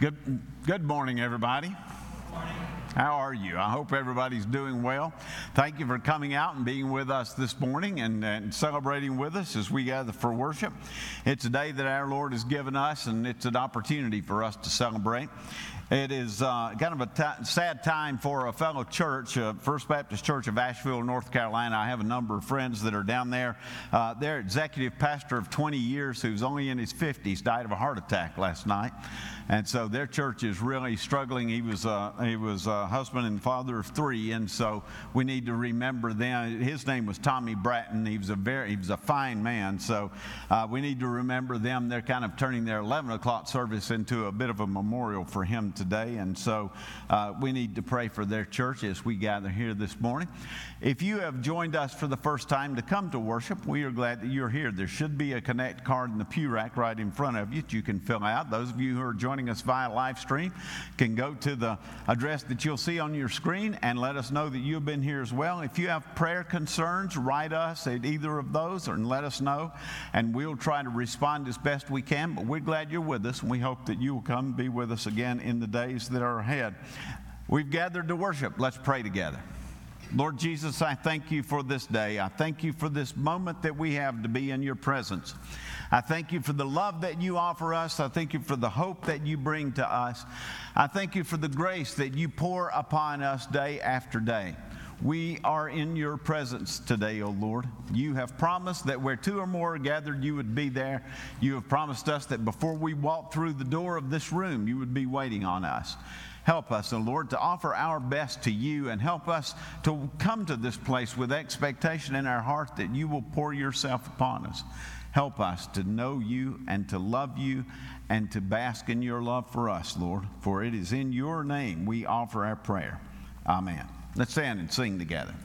Good, good morning, everybody. How are you? I hope everybody's doing well. Thank you for coming out and being with us this morning and, and, celebrating with us as we gather for worship. It's a day that our Lord has given us, and it's an opportunity for us to celebrate. It is uh, kind of a t- sad time for a fellow church, uh, First Baptist Church of Asheville, North Carolina. I have a number of friends that are down there. Uh, their executive pastor of 20 years, who's only in his 50s, died of a heart attack last night. And so their church is really struggling. He was, uh, he was a husband and father of three, and so we need to remember them. His name was Tommy Bratton. He was a very, he was a fine man. So uh, we need to remember them. They're kind of turning their 11 o'clock service into a bit of a memorial for him today. And so uh, we need to pray for their church as we gather here this morning. If you have joined us for the first time to come to worship, we are glad that you're here. There should be a Connect card in the pew rack right in front of you that you can fill out. Those of you who are joining us via live stream can go to the address that you'll see on your screen and let us know that you've been here as well. If you have prayer concerns, write us at either of those and let us know, and we'll try to respond as best we can. But we're glad you're with us, and we hope that you will come be with us again in the days that are ahead. We've gathered to worship. Let's pray together. Lord Jesus, I thank you for this day. I thank you for this moment that we have to be in your presence. I thank you for the love that you offer us. I thank you for the hope that you bring to us. I thank you for the grace that you pour upon us day after day. We are in your presence today, O oh Lord. You have promised that where two or more are gathered, you would be there. You have promised us that before we walk through the door of this room, you would be waiting on us. Help us, O oh Lord, to offer our best to you and help us to come to this place with expectation in our heart that you will pour yourself upon us. Help us to know you and to love you and to bask in your love for us, Lord. For it is in your name we offer our prayer. Amen. Let's stand and sing together.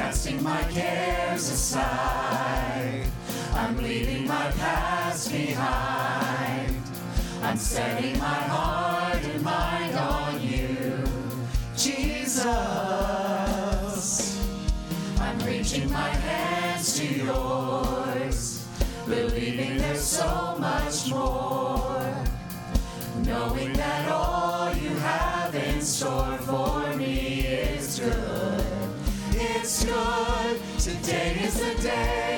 Casting my cares aside. I'm leaving my past behind. I'm setting my heart and mind on you, Jesus. I'm reaching my hands to yours, believing there's so Today is the day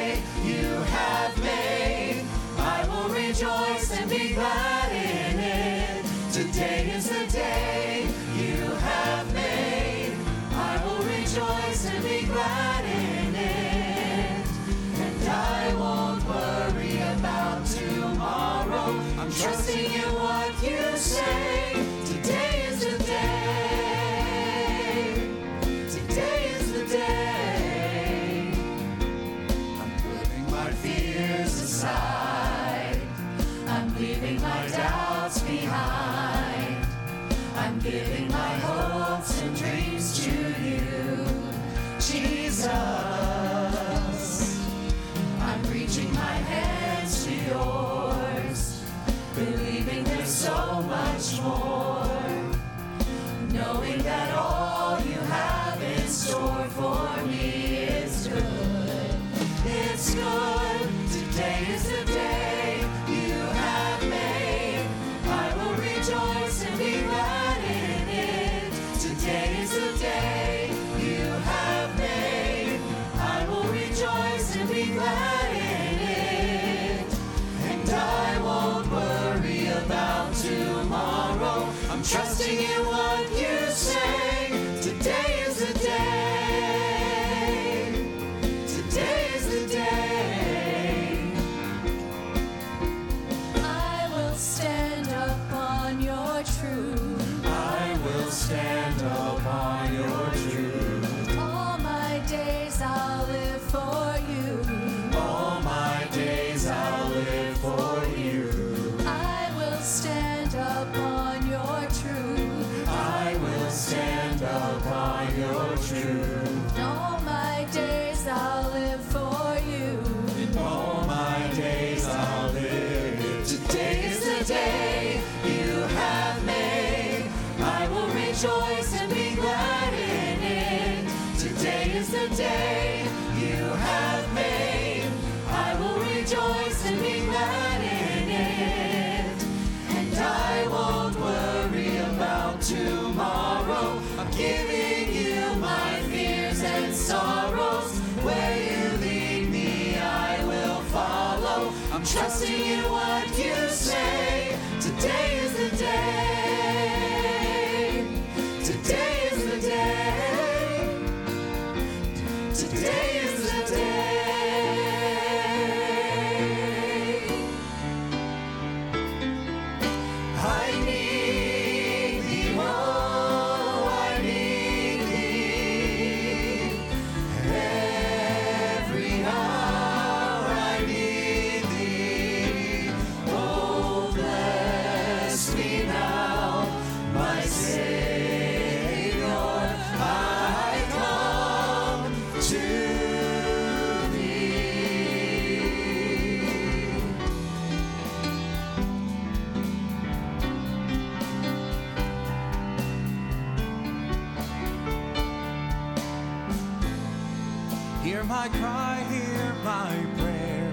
my cry, hear my prayer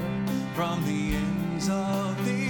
from the ends of the earth.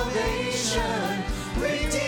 salvation. Redeemed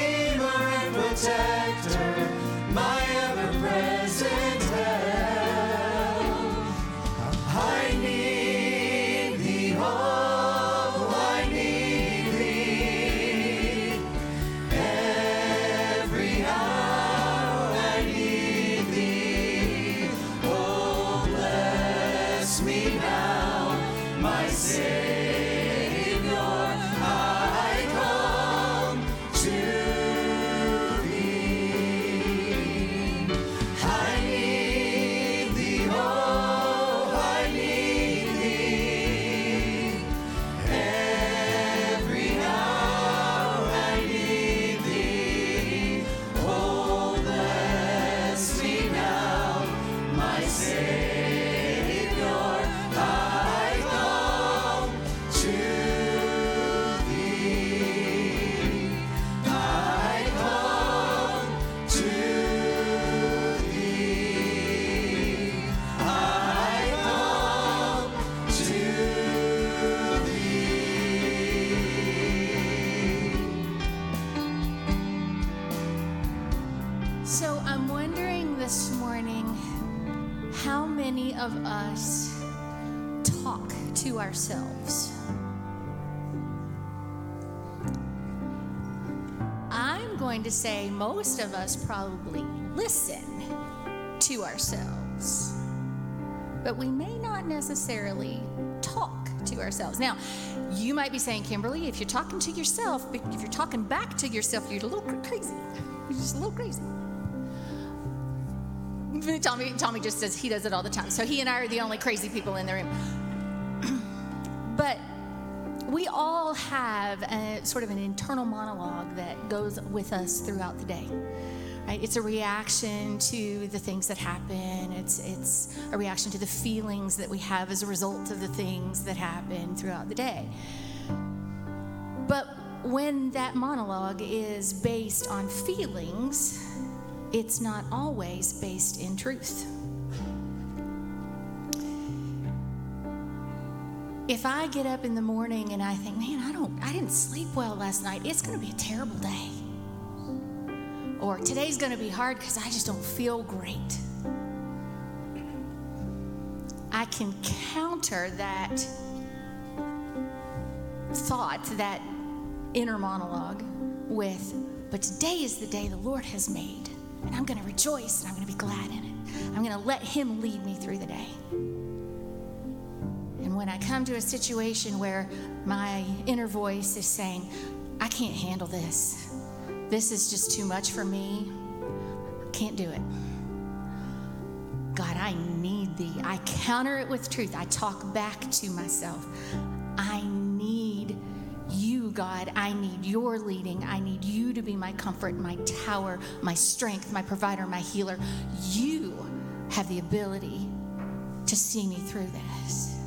say most of us probably listen to ourselves, but we may not necessarily talk to ourselves. Now, you might be saying, Kimberly, if you're talking to yourself, if you're talking back to yourself, you're a little crazy. You're just a little crazy. Tommy, Tommy just says he does it all the time. So he and I are the only crazy people in the room we all have a, sort of an internal monologue that goes with us throughout the day. Right? It's a reaction to the things that happen. It's it's a reaction to the feelings that we have as a result of the things that happen throughout the day. But when that monologue is based on feelings, it's not always based in truth. If I get up in the morning and I think, man, I don't I didn't sleep well last night, it's going to be a terrible day. Or today's going to be hard cuz I just don't feel great. I can counter that thought, that inner monologue with, but today is the day the Lord has made, and I'm going to rejoice and I'm going to be glad in it. I'm going to let Him lead me through the day. And when I come to a situation where my inner voice is saying, I can't handle this, this is just too much for me, can't do it. God, I need thee. I counter it with truth. I talk back to myself. I need you, God. I need your leading. I need you to be my comfort, my tower, my strength, my provider, my healer. You have the ability to see me through this.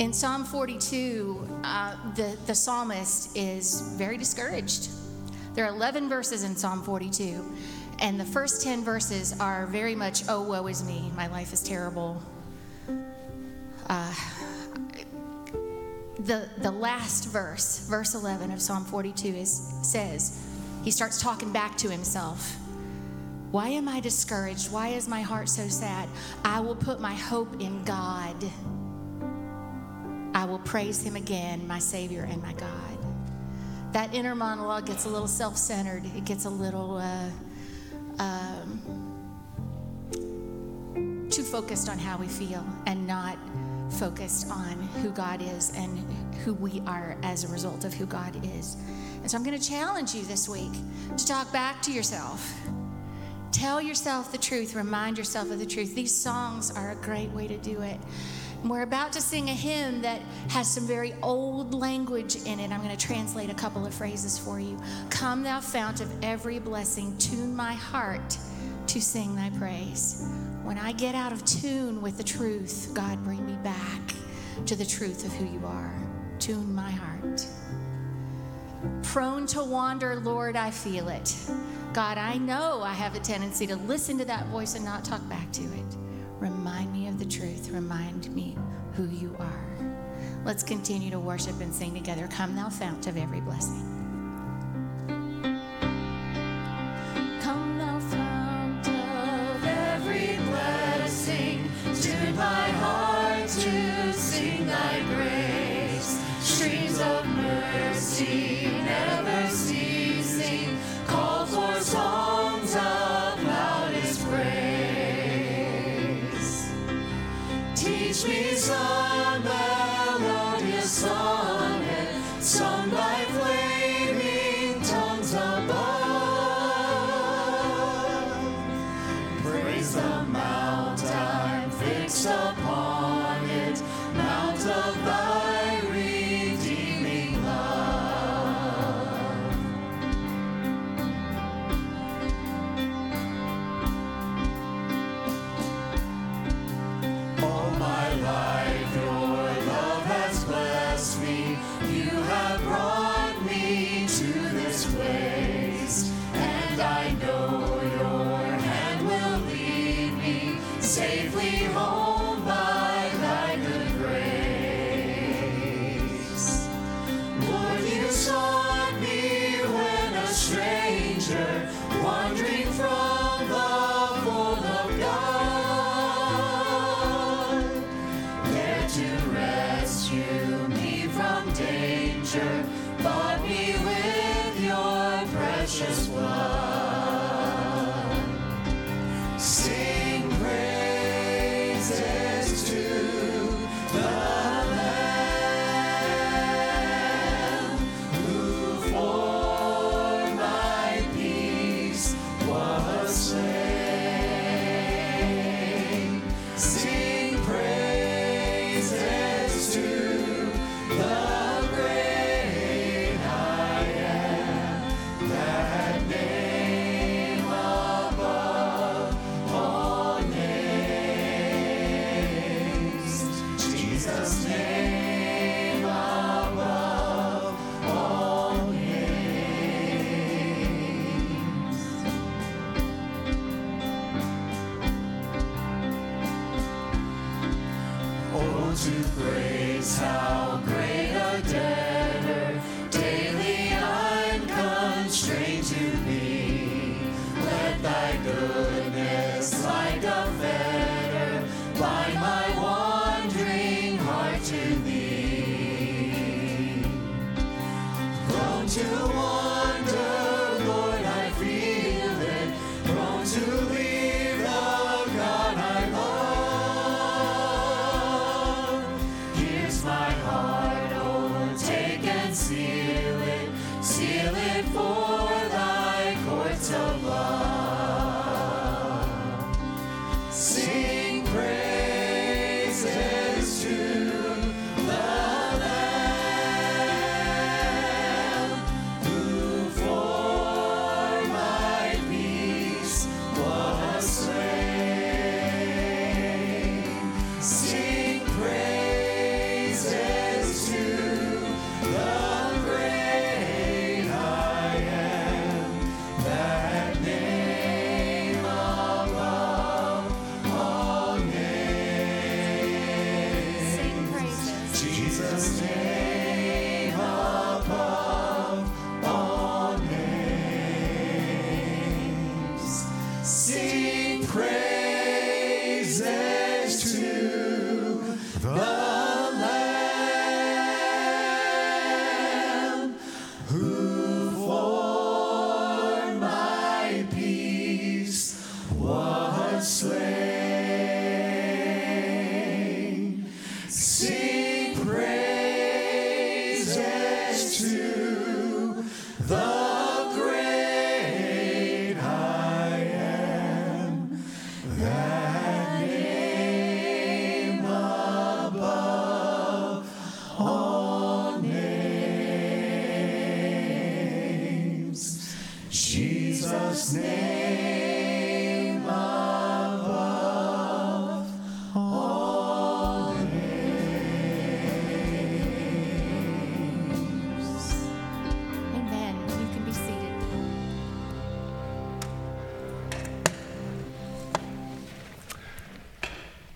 In Psalm 42, uh, the, the psalmist is very discouraged. There are 11 verses in Psalm 42, and the first 10 verses are very much, oh, woe is me, my life is terrible. Uh, the, the last verse, verse 11 of Psalm 42, is, says, he starts talking back to himself. Why am I discouraged? Why is my heart so sad? I will put my hope in God. I will praise him again, my Savior and my God. That inner monologue gets a little self centered, it gets a little uh, um, too focused on how we feel and not focused on who God is and who we are as a result of who God is. And so I'm going to challenge you this week to talk back to yourself. Tell yourself the truth, remind yourself of the truth. These songs are a great way to do it. We're about to sing a hymn that has some very old language in it. I'm going to translate a couple of phrases for you. Come, thou fount of every blessing, tune my heart to sing thy praise. When I get out of tune with the truth, God, bring me back to the truth of who you are. Tune my heart. Prone to wander, Lord, I feel it. God, I know I have a tendency to listen to that voice and not talk back to it. Remind me of the truth. Remind me who you are. Let's continue to worship and sing together. Come, thou fount of every blessing. My heart to sing thy grace. Teach me some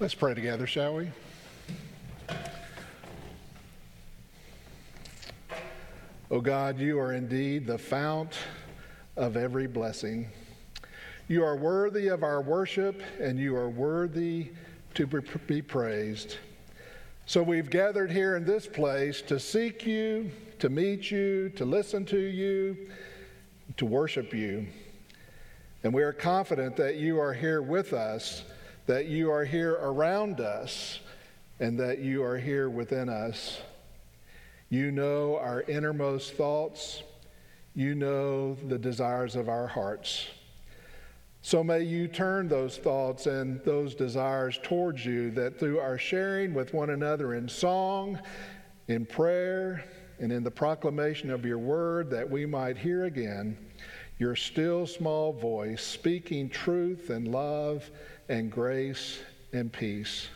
Let's pray together, shall we? Oh God, you are indeed the fount of every blessing. You are worthy of our worship, and you are worthy to be praised. So we've gathered here in this place to seek you, to meet you, to listen to you, to worship you. And we are confident that you are here with us that you are here around us and that you are here within us. You know our innermost thoughts. You know the desires of our hearts. So may you turn those thoughts and those desires towards you, that through our sharing with one another in song, in prayer, and in the proclamation of your word, that we might hear again your still small voice speaking truth and love and grace and peace.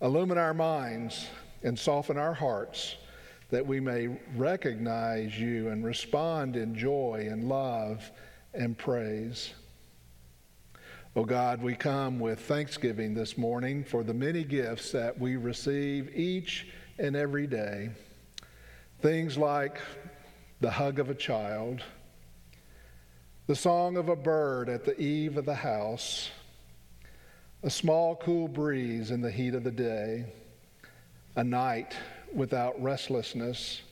Illumine our minds and soften our hearts that we may recognize you and respond in joy and love and praise. Oh God, we come with thanksgiving this morning for the many gifts that we receive each and every day. Things like the hug of a child, the song of a bird at the eave of the house, a small, cool breeze in the heat of the day, a night without restlessness,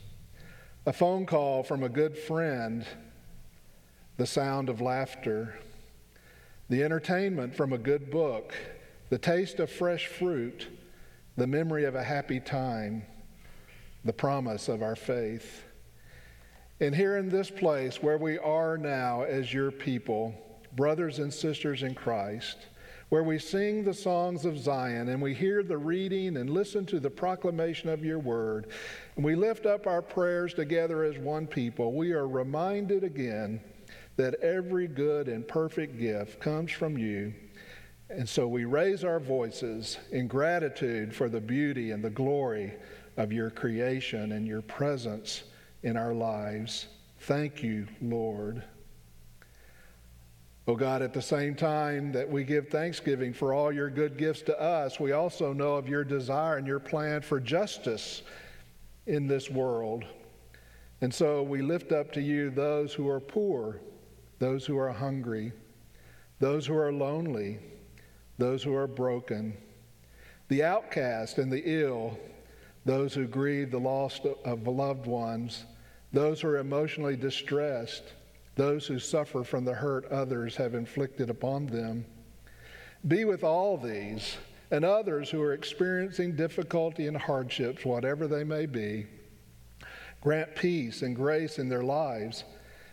a phone call from a good friend, the sound of laughter, the entertainment from a good book, the taste of fresh fruit, the memory of a happy time, the promise of our faith. And here in this place where we are now as your people, brothers and sisters in Christ, where we sing the songs of Zion and we hear the reading and listen to the proclamation of your word, and we lift up our prayers together as one people, we are reminded again that every good and perfect gift comes from you. And so we raise our voices in gratitude for the beauty and the glory of your creation and your presence in our lives. Thank you, Lord. Oh God, at the same time that we give thanksgiving for all your good gifts to us, we also know of your desire and your plan for justice in this world. And so we lift up to you those who are poor, those who are hungry, those who are lonely, those who are broken, the outcast and the ill, those who grieve the loss of loved ones, those who are emotionally distressed those who suffer from the hurt others have inflicted upon them. Be with all these and others who are experiencing difficulty and hardships, whatever they may be. Grant peace and grace in their lives,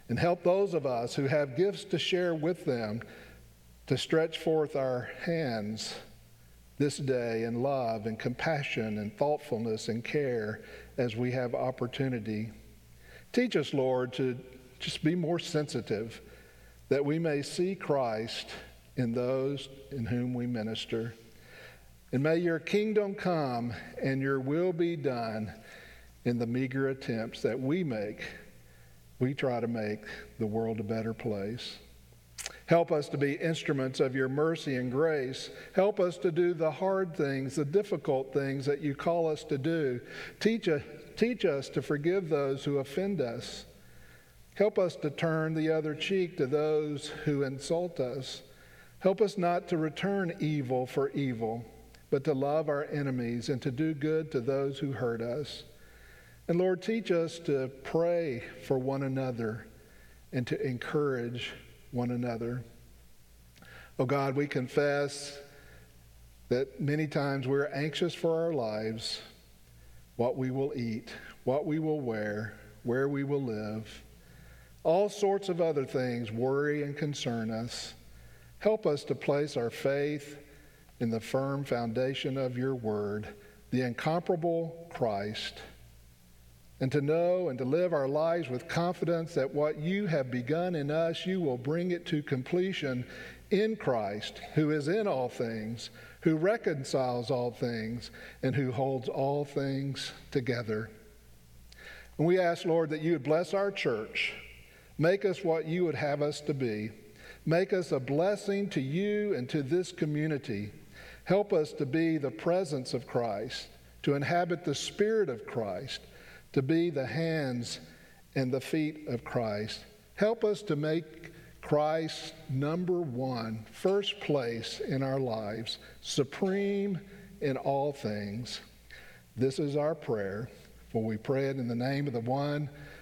and help those of us who have gifts to share with them to stretch forth our hands this day in love and compassion and thoughtfulness and care as we have opportunity. Teach us, Lord, to just be more sensitive that we may see Christ in those in whom we minister. And may your kingdom come and your will be done in the meager attempts that we make. We try to make the world a better place. Help us to be instruments of your mercy and grace. Help us to do the hard things, the difficult things that you call us to do. Teach, a, teach us to forgive those who offend us Help us to turn the other cheek to those who insult us. Help us not to return evil for evil, but to love our enemies and to do good to those who hurt us. And Lord, teach us to pray for one another and to encourage one another. Oh God, we confess that many times we're anxious for our lives, what we will eat, what we will wear, where we will live. All sorts of other things worry and concern us. Help us to place our faith in the firm foundation of your word, the incomparable Christ, and to know and to live our lives with confidence that what you have begun in us, you will bring it to completion in Christ, who is in all things, who reconciles all things, and who holds all things together. And we ask, Lord, that you would bless our church Make us what you would have us to be. Make us a blessing to you and to this community. Help us to be the presence of Christ, to inhabit the Spirit of Christ, to be the hands and the feet of Christ. Help us to make Christ number one, first place in our lives, supreme in all things. This is our prayer, for we pray it in the name of the one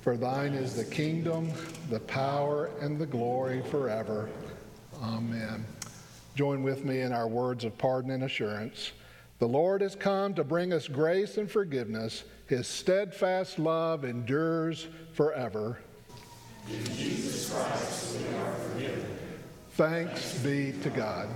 For thine is the kingdom, the power, and the glory forever. Amen. Join with me in our words of pardon and assurance. The Lord has come to bring us grace and forgiveness. His steadfast love endures forever. In Jesus Christ, we are forgiven. Thanks be to God.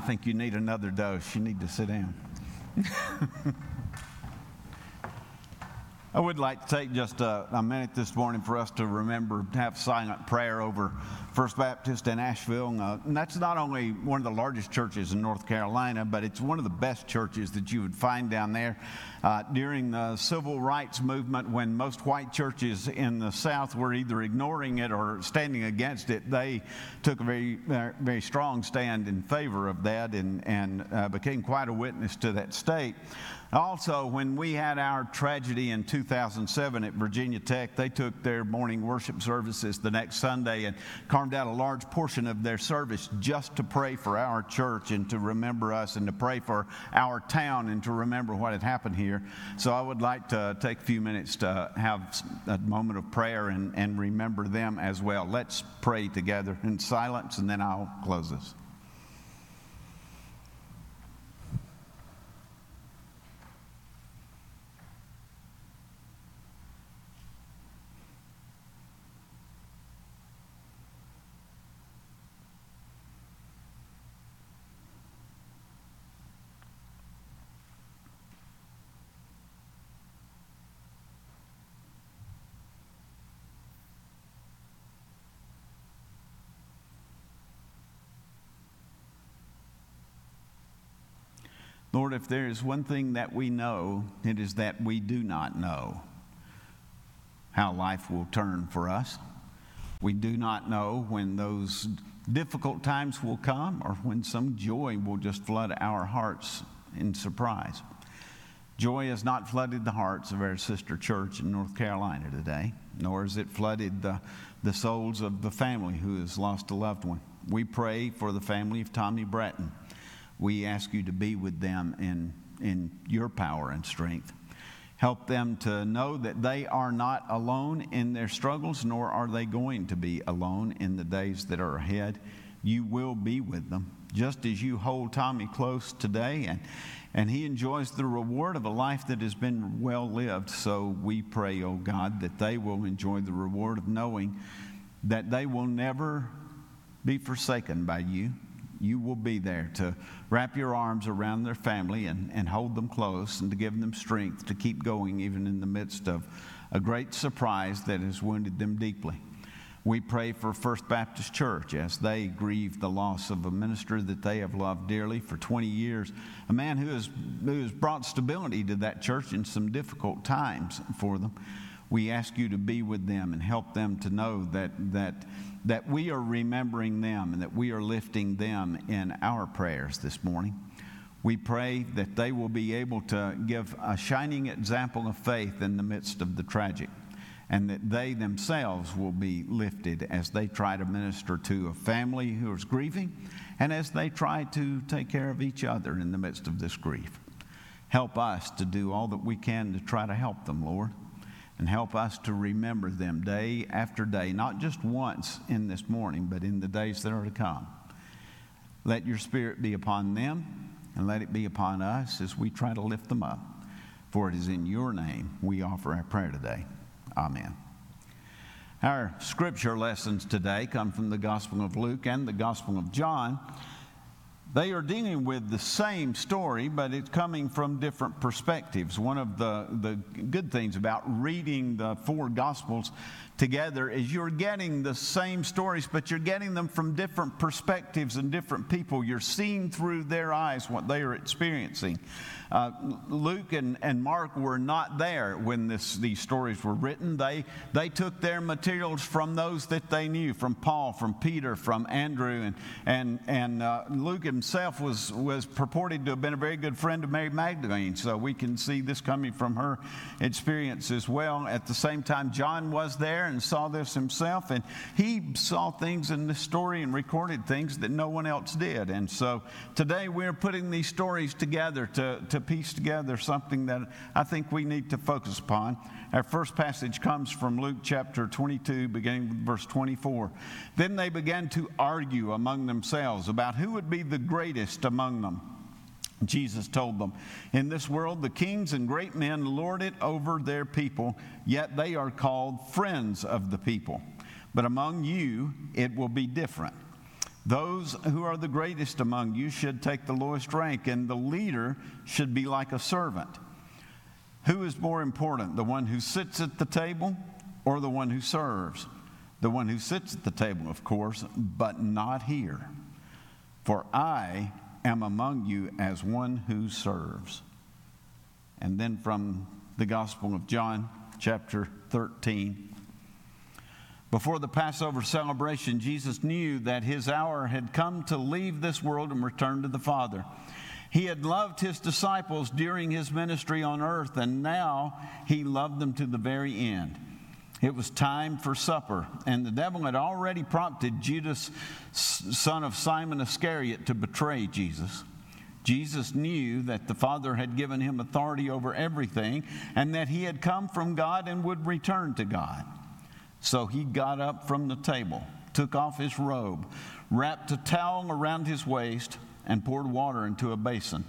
I think you need another dose. You need to sit down. I would like to take just a, a, minute this morning for us to remember, to have silent prayer over First Baptist in Asheville. Uh, and that's not only one of the largest churches in North Carolina, but it's one of the best churches that you would find down there. Uh, during the civil rights movement, when most white churches in the South were either ignoring it or standing against it, they took a very, very strong stand in favor of that and, and uh, became quite a witness to that state. Also, when we had our tragedy in 2007 at Virginia Tech, they took their morning worship services the next Sunday and carved out a large portion of their service just to pray for our church and to remember us and to pray for our town and to remember what had happened here. So I would like to take a few minutes to have a moment of prayer and, and remember them as well. Let's pray together in silence and then I'll close this. Lord, if there is one thing that we know, it is that we do not know how life will turn for us. We do not know when those difficult times will come or when some joy will just flood our hearts in surprise. Joy has not flooded the hearts of our sister church in North Carolina today, nor has it flooded the, the souls of the family who has lost a loved one. We pray for the family of Tommy Bratton we ask you to be with them in, in your power and strength. Help them to know that they are not alone in their struggles, nor are they going to be alone in the days that are ahead. You will be with them, just as you hold Tommy close today, and, and he enjoys the reward of a life that has been well lived. So we pray, oh God, that they will enjoy the reward of knowing that they will never be forsaken by you you will be there to wrap your arms around their family and, and hold them close and to give them strength to keep going even in the midst of a great surprise that has wounded them deeply. We pray for First Baptist Church as they grieve the loss of a minister that they have loved dearly for 20 years, a man who has, who has brought stability to that church in some difficult times for them. We ask you to be with them and help them to know that, that that we are remembering them and that we are lifting them in our prayers this morning. We pray that they will be able to give a shining example of faith in the midst of the tragic, and that they themselves will be lifted as they try to minister to a family who is grieving and as they try to take care of each other in the midst of this grief. Help us to do all that we can to try to help them, Lord and help us to remember them day after day, not just once in this morning, but in the days that are to come. Let your spirit be upon them and let it be upon us as we try to lift them up. For it is in your name we offer our prayer today. Amen. Our scripture lessons today come from the Gospel of Luke and the Gospel of John. They are dealing with the same story, but it's coming from different perspectives. One of the, the good things about reading the four Gospels together is you're getting the same stories, but you're getting them from different perspectives and different people. You're seeing through their eyes what they are experiencing. Uh, Luke and, and Mark were not there when this, these stories were written. They, they took their materials from those that they knew, from Paul, from Peter, from Andrew, and, and, and uh, Luke himself was, was purported to have been a very good friend of Mary Magdalene, so we can see this coming from her experience as well. At the same time, John was there and saw this himself, and he saw things in this story and recorded things that no one else did. And so today we're putting these stories together to, to piece together something that I think we need to focus upon. Our first passage comes from Luke chapter 22, beginning with verse 24. Then they began to argue among themselves about who would be the greatest among them. Jesus told them, In this world, the kings and great men lord it over their people, yet they are called friends of the people. But among you, it will be different. Those who are the greatest among you should take the lowest rank, and the leader should be like a servant. Who is more important, the one who sits at the table or the one who serves? The one who sits at the table, of course, but not here. For I am among you as one who serves. And then from the Gospel of John, chapter 13. Before the Passover celebration, Jesus knew that his hour had come to leave this world and return to the Father. He had loved his disciples during his ministry on earth, and now he loved them to the very end. It was time for supper, and the devil had already prompted Judas, son of Simon Iscariot, to betray Jesus. Jesus knew that the Father had given him authority over everything and that he had come from God and would return to God. So he got up from the table, took off his robe, wrapped a towel around his waist, and poured water into a basin.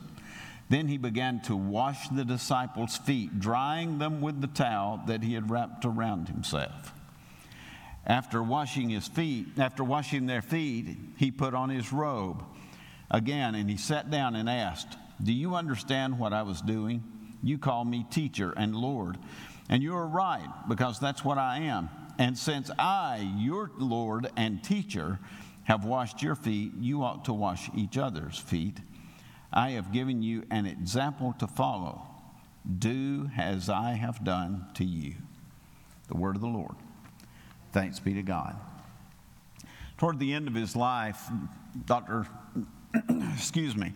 Then he began to wash the disciples' feet, drying them with the towel that he had wrapped around himself. After washing his feet, after washing their feet, he put on his robe again and he sat down and asked, Do you understand what I was doing? You call me teacher and Lord, and you are right, because that's what I am. And since I, your Lord and teacher, have washed your feet, you ought to wash each other's feet. I have given you an example to follow. Do as I have done to you. The word of the Lord. Thanks be to God. Toward the end of his life, Dr. excuse me.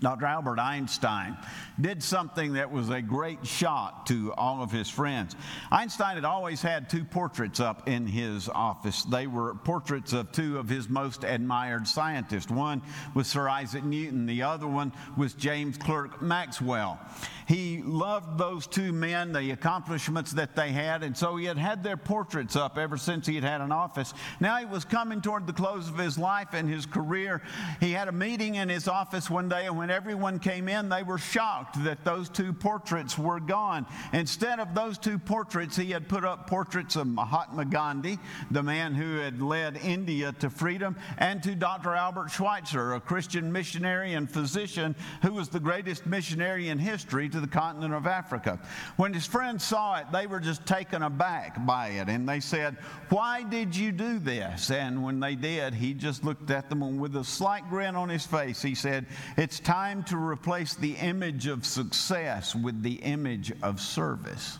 Dr. Albert Einstein did something that was a great shock to all of his friends. Einstein had always had two portraits up in his office. They were portraits of two of his most admired scientists. One was Sir Isaac Newton, the other one was James Clerk Maxwell. He loved those two men, the accomplishments that they had, and so he had had their portraits up ever since he had had an office. Now he was coming toward the close of his life and his career. He had a meeting in his office one day, and when everyone came in, they were shocked that those two portraits were gone. Instead of those two portraits, he had put up portraits of Mahatma Gandhi, the man who had led India to freedom, and to Dr. Albert Schweitzer, a Christian missionary and physician who was the greatest missionary in history to the continent of Africa. When his friends saw it, they were just taken aback by it, and they said, Why did you do this? And when they did, he just looked at them, with a slight grin on his face, he said, It's time to replace the image of success with the image of service.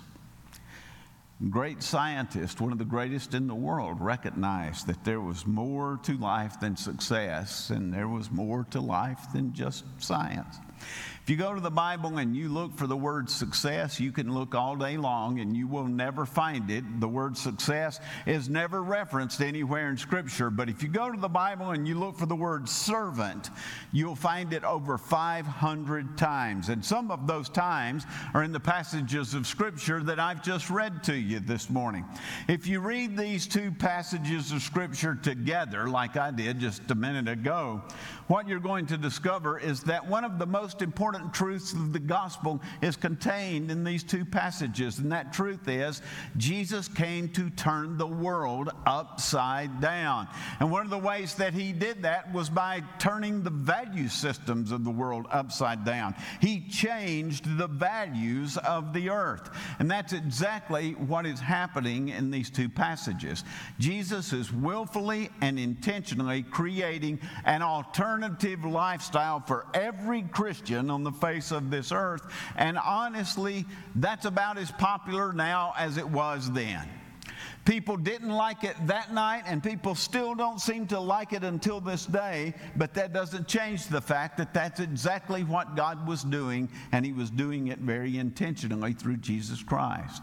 Great scientist, one of the greatest in the world, recognized that there was more to life than success, and there was more to life than just science. You go to the Bible and you look for the word success, you can look all day long and you will never find it. The word success is never referenced anywhere in Scripture. But if you go to the Bible and you look for the word servant, you'll find it over 500 times. And some of those times are in the passages of Scripture that I've just read to you this morning. If you read these two passages of Scripture together, like I did just a minute ago, what you're going to discover is that one of the most important truths of the gospel is contained in these two passages. And that truth is Jesus came to turn the world upside down. And one of the ways that he did that was by turning the value systems of the world upside down. He changed the values of the earth. And that's exactly what is happening in these two passages. Jesus is willfully and intentionally creating an alternative alternative lifestyle for every Christian on the face of this earth. And honestly, that's about as popular now as it was then. People didn't like it that night, and people still don't seem to like it until this day, but that doesn't change the fact that that's exactly what God was doing, and He was doing it very intentionally through Jesus Christ.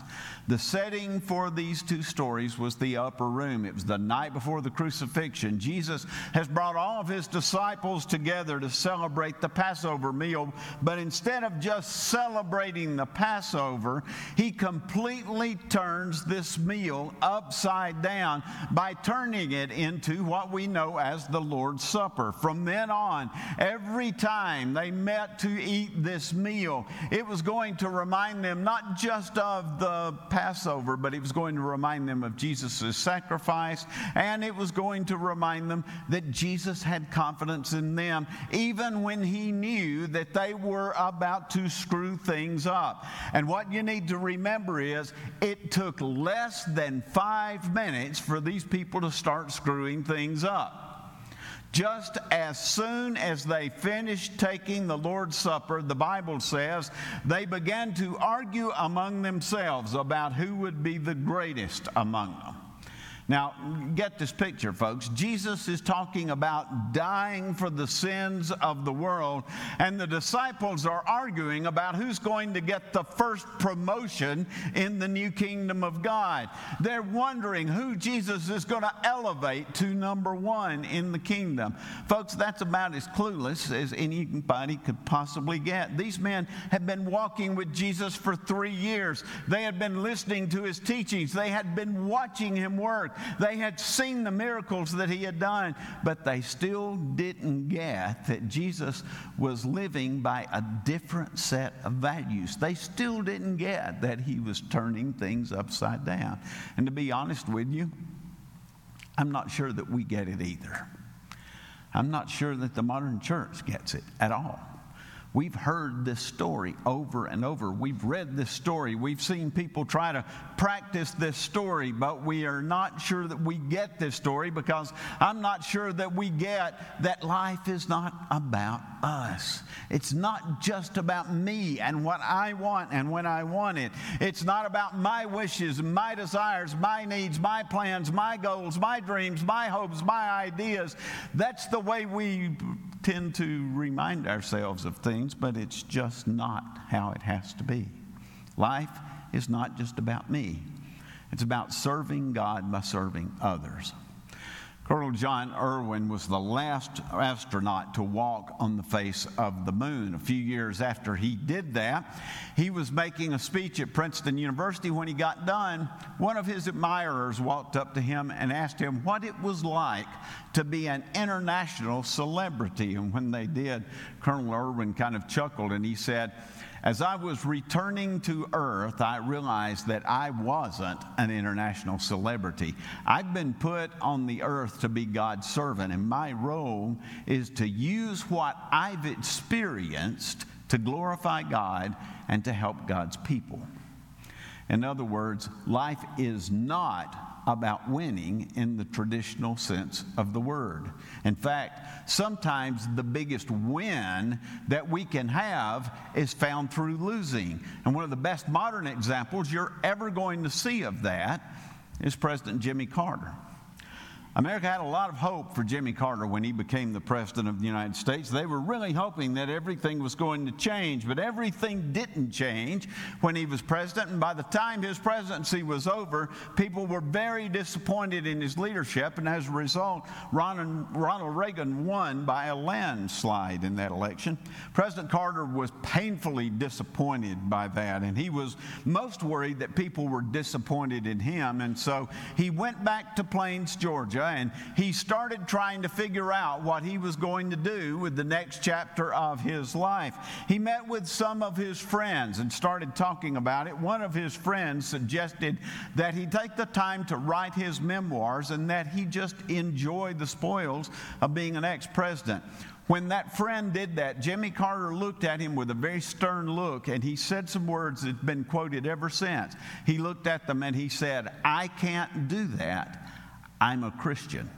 The setting for these two stories was the upper room. It was the night before the crucifixion. Jesus has brought all of his disciples together to celebrate the Passover meal, but instead of just celebrating the Passover, he completely turns this meal upside down by turning it into what we know as the Lord's Supper. From then on, every time they met to eat this meal, it was going to remind them not just of the Passover, but it was going to remind them of Jesus' sacrifice, and it was going to remind them that Jesus had confidence in them, even when he knew that they were about to screw things up. And what you need to remember is it took less than five minutes for these people to start screwing things up. Just as soon as they finished taking the Lord's Supper, the Bible says, they began to argue among themselves about who would be the greatest among them. Now, get this picture, folks. Jesus is talking about dying for the sins of the world, and the disciples are arguing about who's going to get the first promotion in the new kingdom of God. They're wondering who Jesus is going to elevate to number one in the kingdom. Folks, that's about as clueless as anybody could possibly get. These men had been walking with Jesus for three years, they had been listening to his teachings, they had been watching him work. They had seen the miracles that he had done, but they still didn't get that Jesus was living by a different set of values. They still didn't get that he was turning things upside down. And to be honest with you, I'm not sure that we get it either. I'm not sure that the modern church gets it at all. We've heard this story over and over. We've read this story. We've seen people try to practice this story, but we are not sure that we get this story because I'm not sure that we get that life is not about us. It's not just about me and what I want and when I want it. It's not about my wishes, my desires, my needs, my plans, my goals, my dreams, my hopes, my ideas. That's the way we tend to remind ourselves of things, but it's just not how it has to be. Life is not just about me, it's about serving God by serving others. Colonel John Irwin was the last astronaut to walk on the face of the moon. A few years after he did that, he was making a speech at Princeton University. When he got done, one of his admirers walked up to him and asked him what it was like to be an international celebrity. And when they did, Colonel Irwin kind of chuckled and he said, as I was returning to Earth, I realized that I wasn't an international celebrity. I've been put on the earth to be God's servant, and my role is to use what I've experienced to glorify God and to help God's people. In other words, life is not about winning in the traditional sense of the word. In fact, sometimes the biggest win that we can have is found through losing. And one of the best modern examples you're ever going to see of that is President Jimmy Carter. America had a lot of hope for Jimmy Carter when he became the president of the United States. They were really hoping that everything was going to change, but everything didn't change when he was president. And by the time his presidency was over, people were very disappointed in his leadership. And as a result, Ronald, Ronald Reagan won by a landslide in that election. President Carter was painfully disappointed by that, and he was most worried that people were disappointed in him. And so he went back to Plains, Georgia and he started trying to figure out what he was going to do with the next chapter of his life. He met with some of his friends and started talking about it. One of his friends suggested that he take the time to write his memoirs and that he just enjoy the spoils of being an ex president. When that friend did that, Jimmy Carter looked at him with a very stern look and he said some words that have been quoted ever since. He looked at them and he said, I can't do that. I'm a Christian.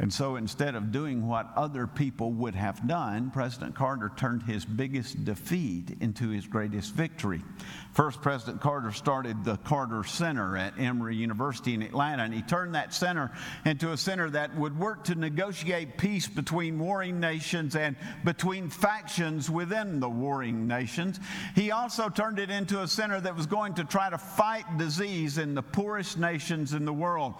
And so instead of doing what other people would have done, President Carter turned his biggest defeat into his greatest victory. First, President Carter started the Carter Center at Emory University in Atlanta, and he turned that center into a center that would work to negotiate peace between warring nations and between factions within the warring nations. He also turned it into a center that was going to try to fight disease in the poorest nations in the world.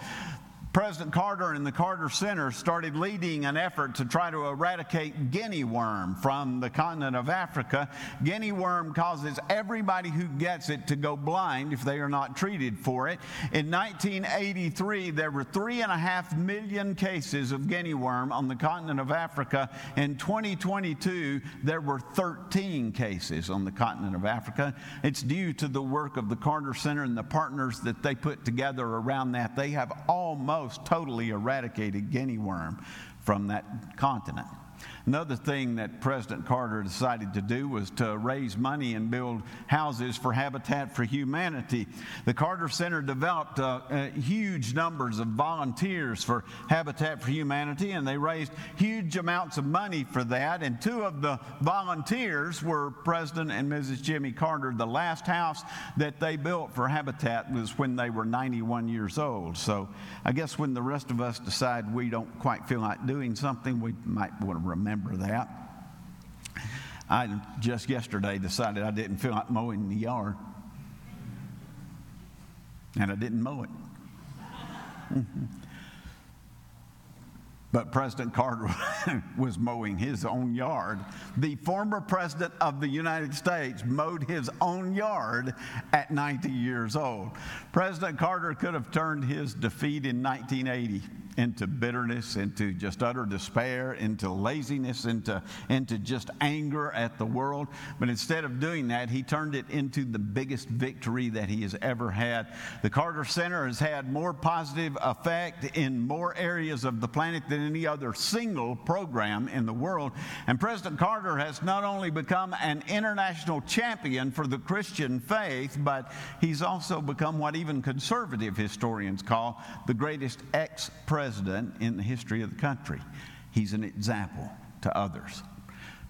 President Carter and the Carter Center started leading an effort to try to eradicate guinea worm from the continent of Africa. Guinea worm causes everybody who gets it to go blind if they are not treated for it. In 1983, there were three and a half million cases of guinea worm on the continent of Africa. In 2022, there were 13 cases on the continent of Africa. It's due to the work of the Carter Center and the partners that they put together around that. They have almost almost totally eradicated guinea worm from that continent. Another thing that President Carter decided to do was to raise money and build houses for Habitat for Humanity. The Carter Center developed uh, uh, huge numbers of volunteers for Habitat for Humanity, and they raised huge amounts of money for that. And two of the volunteers were President and Mrs. Jimmy Carter. The last house that they built for Habitat was when they were 91 years old. So I guess when the rest of us decide we don't quite feel like doing something, we might want to remember remember that. I just yesterday decided I didn't feel like mowing the yard, and I didn't mow it. But President Carter was mowing his own yard. The former president of the United States mowed his own yard at 90 years old. President Carter could have turned his defeat in 1980 into bitterness, into just utter despair, into laziness, into, into just anger at the world. But instead of doing that, he turned it into the biggest victory that he has ever had. The Carter Center has had more positive effect in more areas of the planet than any other single program in the world. And President Carter has not only become an international champion for the Christian faith, but he's also become what even conservative historians call the greatest ex president president in the history of the country. He's an example to others.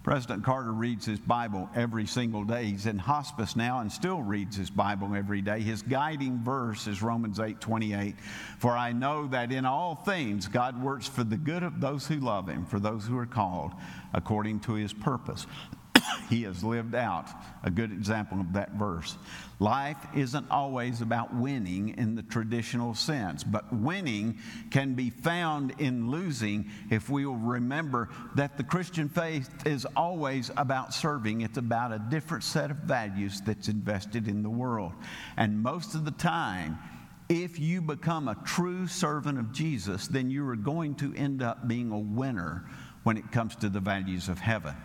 President Carter reads his Bible every single day. He's in hospice now and still reads his Bible every day. His guiding verse is Romans 8 28. For I know that in all things God works for the good of those who love him, for those who are called according to his purpose. he has lived out a good example of that verse. Life isn't always about winning in the traditional sense, but winning can be found in losing if we will remember that the Christian faith is always about serving. It's about a different set of values that's invested in the world. And most of the time, if you become a true servant of Jesus, then you are going to end up being a winner when it comes to the values of heaven.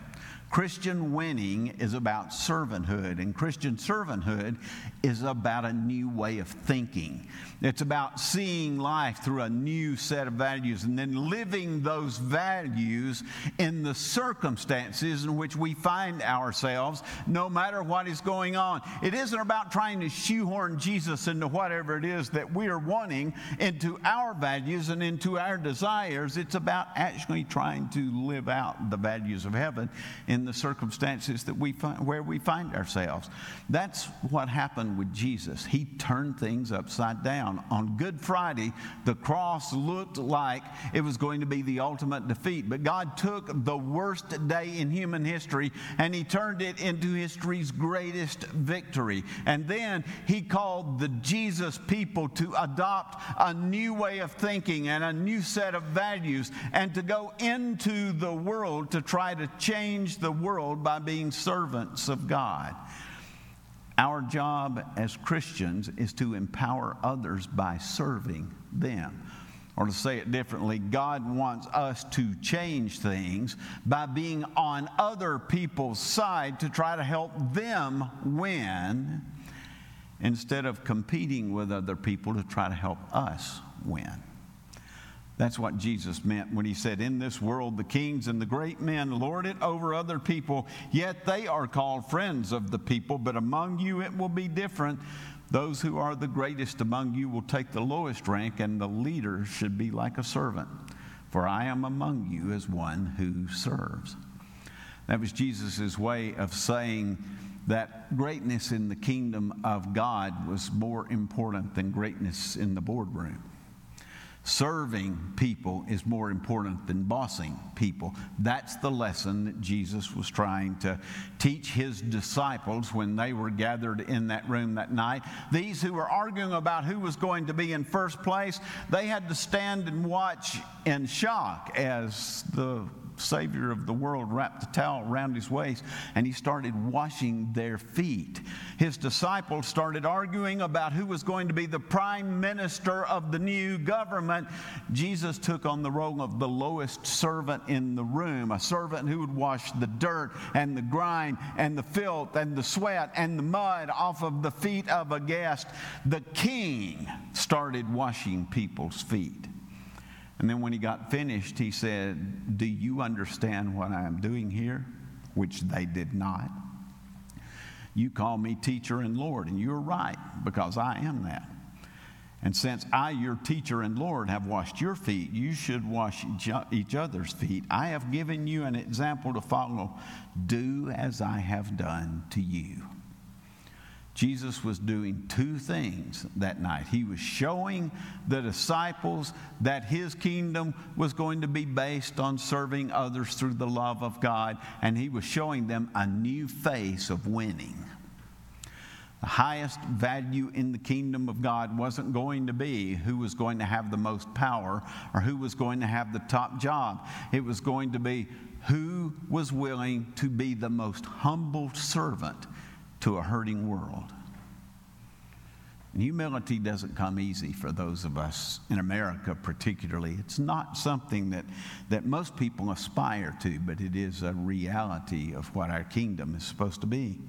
Christian winning is about servanthood, and Christian servanthood is about a new way of thinking. It's about seeing life through a new set of values and then living those values in the circumstances in which we find ourselves, no matter what is going on. It isn't about trying to shoehorn Jesus into whatever it is that we are wanting into our values and into our desires. It's about actually trying to live out the values of heaven in the circumstances that we find, where we find ourselves. That's what happened with Jesus. He turned things upside down. On Good Friday, the cross looked like it was going to be the ultimate defeat, but God took the worst day in human history and He turned it into history's greatest victory. And then He called the Jesus people to adopt a new way of thinking and a new set of values and to go into the world to try to change the world by being servants of God. Our job as Christians is to empower others by serving them. Or to say it differently, God wants us to change things by being on other people's side to try to help them win instead of competing with other people to try to help us win. That's what Jesus meant when he said, In this world, the kings and the great men lord it over other people, yet they are called friends of the people, but among you it will be different. Those who are the greatest among you will take the lowest rank, and the leader should be like a servant. For I am among you as one who serves. That was Jesus' way of saying that greatness in the kingdom of God was more important than greatness in the boardroom. Serving people is more important than bossing people. That's the lesson that Jesus was trying to teach his disciples when they were gathered in that room that night. These who were arguing about who was going to be in first place, they had to stand and watch in shock as the Savior of the world wrapped the towel around his waist and he started washing their feet. His disciples started arguing about who was going to be the prime minister of the new government. Jesus took on the role of the lowest servant in the room, a servant who would wash the dirt and the grime and the filth and the sweat and the mud off of the feet of a guest. The king started washing people's feet. And then when he got finished, he said, Do you understand what I am doing here? Which they did not. You call me teacher and Lord, and you're right, because I am that. And since I, your teacher and Lord, have washed your feet, you should wash each other's feet. I have given you an example to follow. Do as I have done to you. Jesus was doing two things that night. He was showing the disciples that his kingdom was going to be based on serving others through the love of God, and he was showing them a new face of winning. The highest value in the kingdom of God wasn't going to be who was going to have the most power or who was going to have the top job. It was going to be who was willing to be the most humble servant to a hurting world. And humility doesn't come easy for those of us in America, particularly. It's not something that, that most people aspire to, but it is a reality of what our kingdom is supposed to be.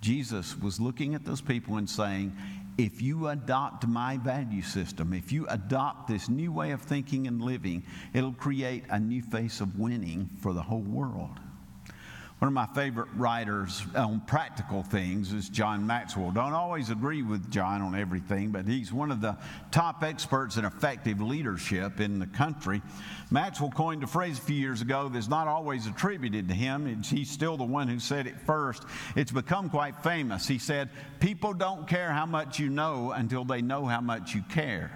Jesus was looking at those people and saying, if you adopt my value system, if you adopt this new way of thinking and living, it'll create a new face of winning for the whole world. One of my favorite writers on practical things is John Maxwell. Don't always agree with John on everything, but he's one of the top experts in effective leadership in the country. Maxwell coined a phrase a few years ago that's not always attributed to him. It's, he's still the one who said it first. It's become quite famous. He said, People don't care how much you know until they know how much you care.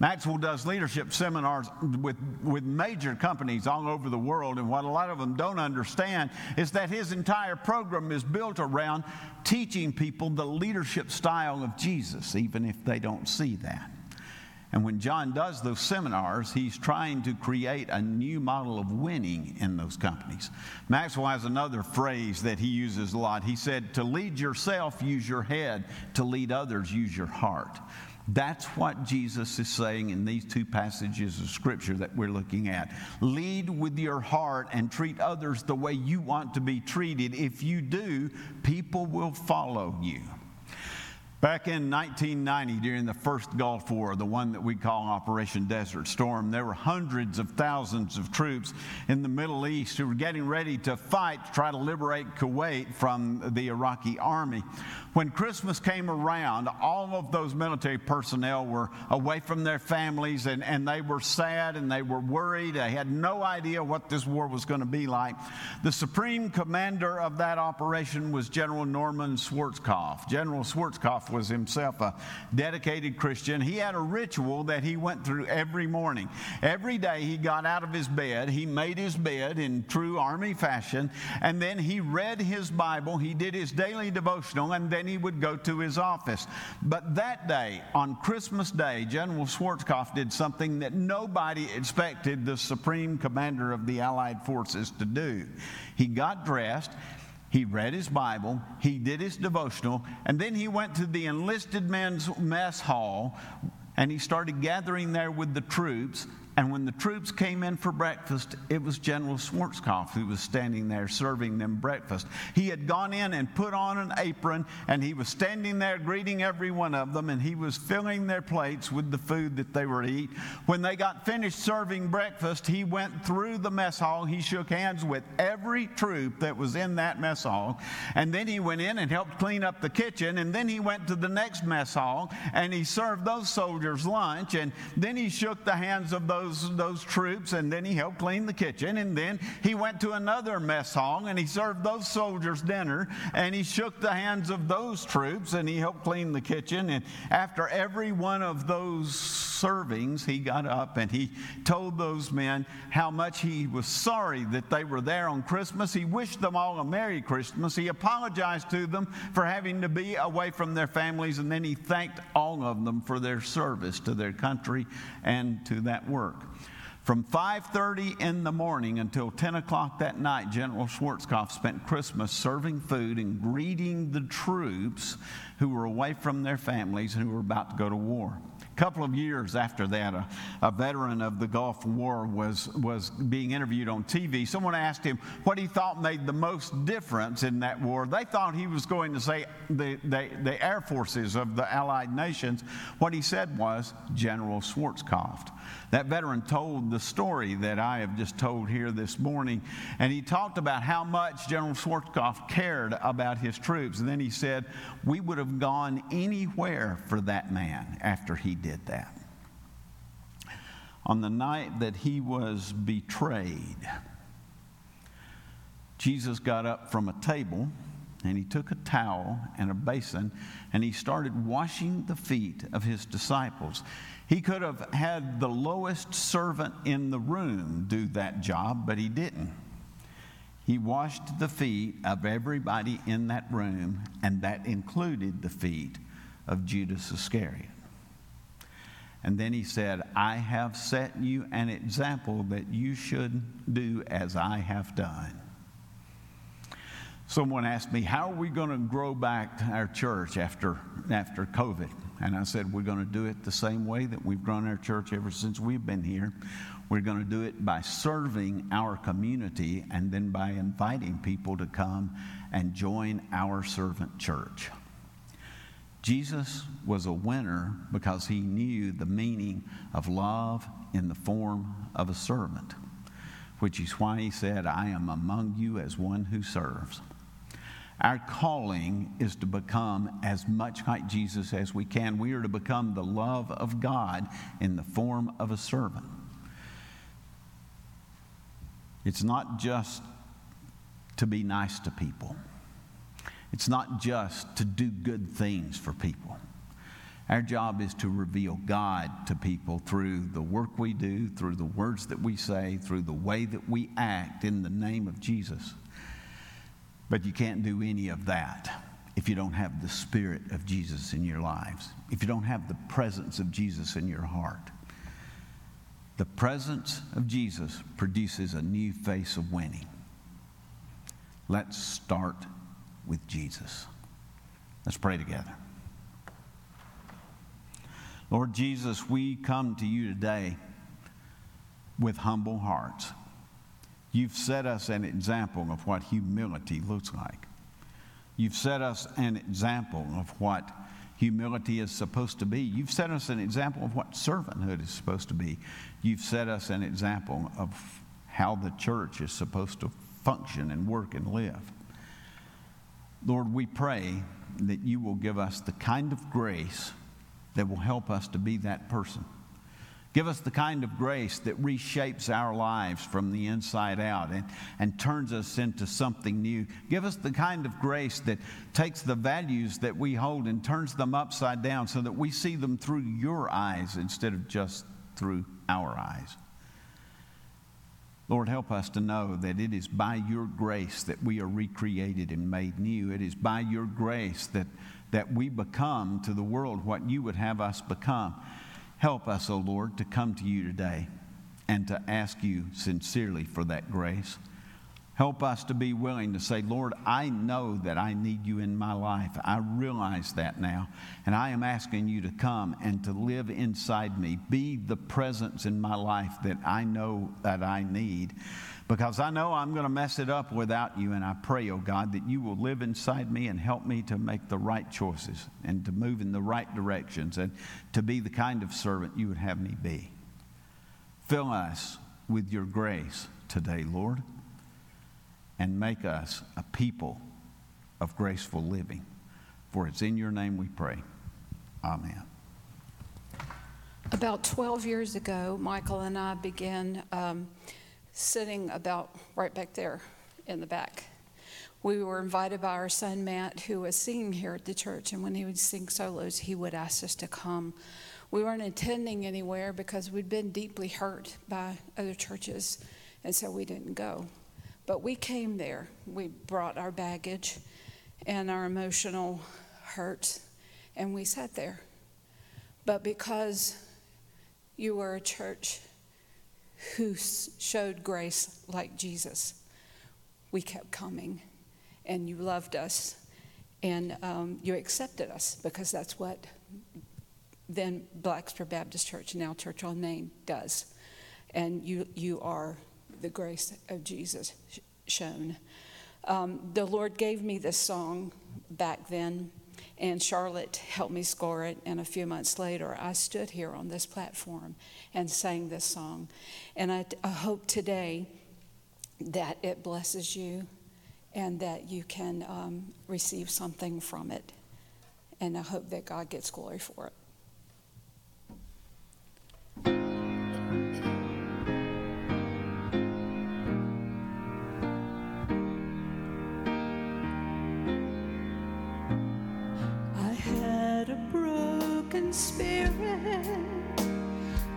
Maxwell does leadership seminars with, with major companies all over the world, and what a lot of them don't understand is that his entire program is built around teaching people the leadership style of Jesus, even if they don't see that. And when John does those seminars, he's trying to create a new model of winning in those companies. Maxwell has another phrase that he uses a lot. He said, To lead yourself, use your head. To lead others, use your heart. That's what Jesus is saying in these two passages of Scripture that we're looking at. Lead with your heart and treat others the way you want to be treated. If you do, people will follow you. Back in 1990, during the first Gulf War, the one that we call Operation Desert Storm, there were hundreds of thousands of troops in the Middle East who were getting ready to fight to try to liberate Kuwait from the Iraqi army. When Christmas came around, all of those military personnel were away from their families and, and they were sad and they were worried. They had no idea what this war was going to be like. The supreme commander of that operation was General Norman Schwarzkopf. General Schwarzkopf was himself a dedicated Christian. He had a ritual that he went through every morning. Every day he got out of his bed, he made his bed in true Army fashion, and then he read his Bible, he did his daily devotional, and then he would go to his office. But that day, on Christmas Day, General Schwarzkopf did something that nobody expected the Supreme Commander of the Allied Forces to do. He got dressed. He read his Bible, he did his devotional, and then he went to the enlisted men's mess hall and he started gathering there with the troops and when the troops came in for breakfast, it was General Schwarzkopf who was standing there serving them breakfast. He had gone in and put on an apron, and he was standing there greeting every one of them, and he was filling their plates with the food that they were to eat. When they got finished serving breakfast, he went through the mess hall. He shook hands with every troop that was in that mess hall, and then he went in and helped clean up the kitchen, and then he went to the next mess hall and he served those soldiers lunch, and then he shook the hands of those those, those troops, and then he helped clean the kitchen. And then he went to another mess hall and he served those soldiers dinner, and he shook the hands of those troops and he helped clean the kitchen. And after every one of those servings, he got up and he told those men how much he was sorry that they were there on Christmas. He wished them all a Merry Christmas. He apologized to them for having to be away from their families, and then he thanked all of them for their service to their country and to that work. From 5:30 in the morning until 10 o'clock that night, General Schwarzkopf spent Christmas serving food and greeting the troops who were away from their families and who were about to go to war. A couple of years after that, a, a, veteran of the Gulf War was, was being interviewed on TV. Someone asked him what he thought made the most difference in that war. They thought he was going to say the, the, the air forces of the Allied nations. What he said was General Schwarzkopf. That veteran told the story that I have just told here this morning, and he talked about how much General Schwarzkopf cared about his troops. And then he said, We would have gone anywhere for that man after he did that. On the night that he was betrayed, Jesus got up from a table and he took a towel and a basin and he started washing the feet of his disciples. He could have had the lowest servant in the room do that job, but he didn't. He washed the feet of everybody in that room, and that included the feet of Judas Iscariot. And then he said, I have set you an example that you should do as I have done. Someone asked me, How are we going to grow back our church after, after COVID? And I said, We're going to do it the same way that we've grown our church ever since we've been here. We're going to do it by serving our community and then by inviting people to come and join our servant church. Jesus was a winner because he knew the meaning of love in the form of a servant, which is why he said, I am among you as one who serves. Our calling is to become as much like Jesus as we can. We are to become the love of God in the form of a servant. It's not just to be nice to people, it's not just to do good things for people. Our job is to reveal God to people through the work we do, through the words that we say, through the way that we act in the name of Jesus. But you can't do any of that if you don't have the Spirit of Jesus in your lives, if you don't have the presence of Jesus in your heart. The presence of Jesus produces a new face of winning. Let's start with Jesus. Let's pray together. Lord Jesus, we come to you today with humble hearts. You've set us an example of what humility looks like. You've set us an example of what humility is supposed to be. You've set us an example of what servanthood is supposed to be. You've set us an example of how the church is supposed to function and work and live. Lord, we pray that you will give us the kind of grace that will help us to be that person. Give us the kind of grace that reshapes our lives from the inside out and, and turns us into something new. Give us the kind of grace that takes the values that we hold and turns them upside down so that we see them through your eyes instead of just through our eyes. Lord, help us to know that it is by your grace that we are recreated and made new. It is by your grace that, that we become to the world what you would have us become. Help us, O Lord, to come to you today and to ask you sincerely for that grace. Help us to be willing to say, Lord, I know that I need you in my life. I realize that now. And I am asking you to come and to live inside me. Be the presence in my life that I know that I need. Because I know I'm going to mess it up without you. And I pray, oh God, that you will live inside me and help me to make the right choices and to move in the right directions and to be the kind of servant you would have me be. Fill us with your grace today, Lord and make us a people of graceful living. For it's in your name we pray. Amen. About 12 years ago, Michael and I began um, sitting about right back there in the back. We were invited by our son Matt, who was singing here at the church, and when he would sing solos, he would ask us to come. We weren't attending anywhere because we'd been deeply hurt by other churches, and so we didn't go. But we came there. We brought our baggage and our emotional hurt, and we sat there. But because you were a church who showed grace like Jesus, we kept coming, and you loved us, and um, you accepted us because that's what then Blacksburg Baptist Church, now Church on Main, does. And you, you are the grace of Jesus shown. Um, the Lord gave me this song back then, and Charlotte helped me score it. And a few months later, I stood here on this platform and sang this song. And I, I hope today that it blesses you and that you can um, receive something from it. And I hope that God gets glory for it.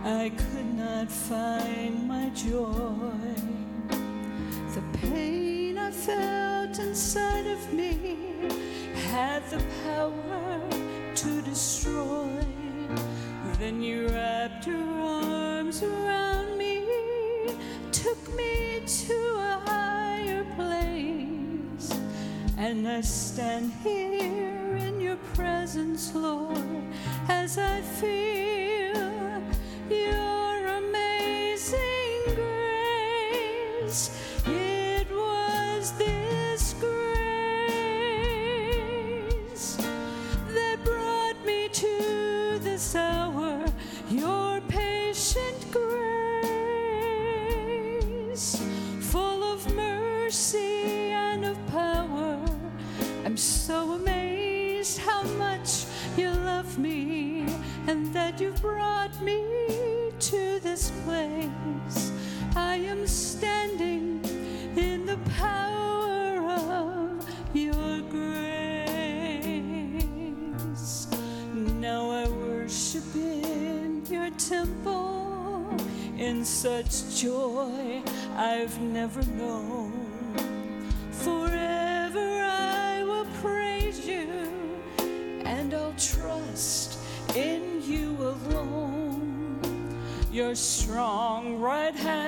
I could not find my joy. The pain I felt inside of me had the power to destroy. Then you wrapped your arms around me, took me to a higher place, and I stand here your presence, Lord, as I feel your amazing grace. It was this grace that brought me to this hour. Your patient grace, full of mercy and of power. I'm so how much you love me and that you've brought me to this place. I am standing in the power of your grace. Now I worship in your temple in such joy I've never known. Strong right hand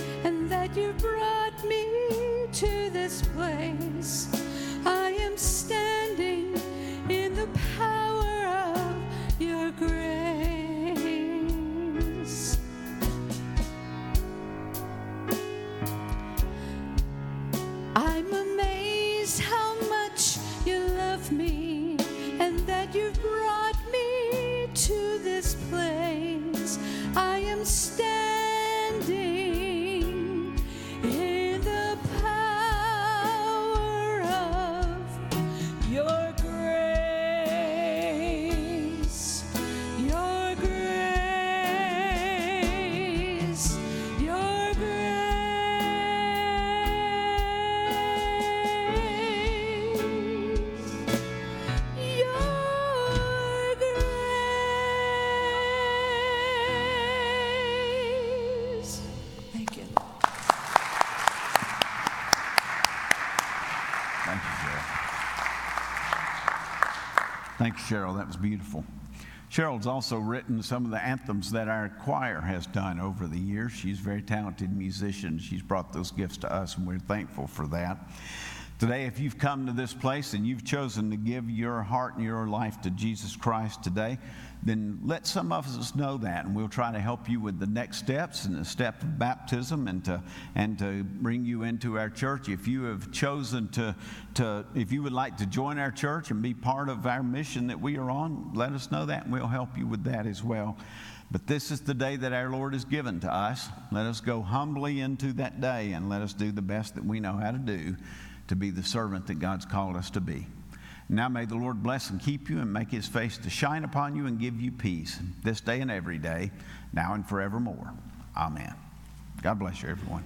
that you brought me to this place. I am standing beautiful. Cheryl's also written some of the anthems that our choir has done over the years. She's a very talented musician. She's brought those gifts to us, and we're thankful for that. Today, if you've come to this place and you've chosen to give your heart and your life to Jesus Christ today, then let some of us know that, and we'll try to help you with the next steps and the step of baptism and to, and to bring you into our church. If you have chosen to, to, if you would like to join our church and be part of our mission that we are on, let us know that, and we'll help you with that as well. But this is the day that our Lord has given to us. Let us go humbly into that day and let us do the best that we know how to do to be the servant that God's called us to be. Now may the Lord bless and keep you and make his face to shine upon you and give you peace this day and every day, now and forevermore. Amen. God bless you, everyone.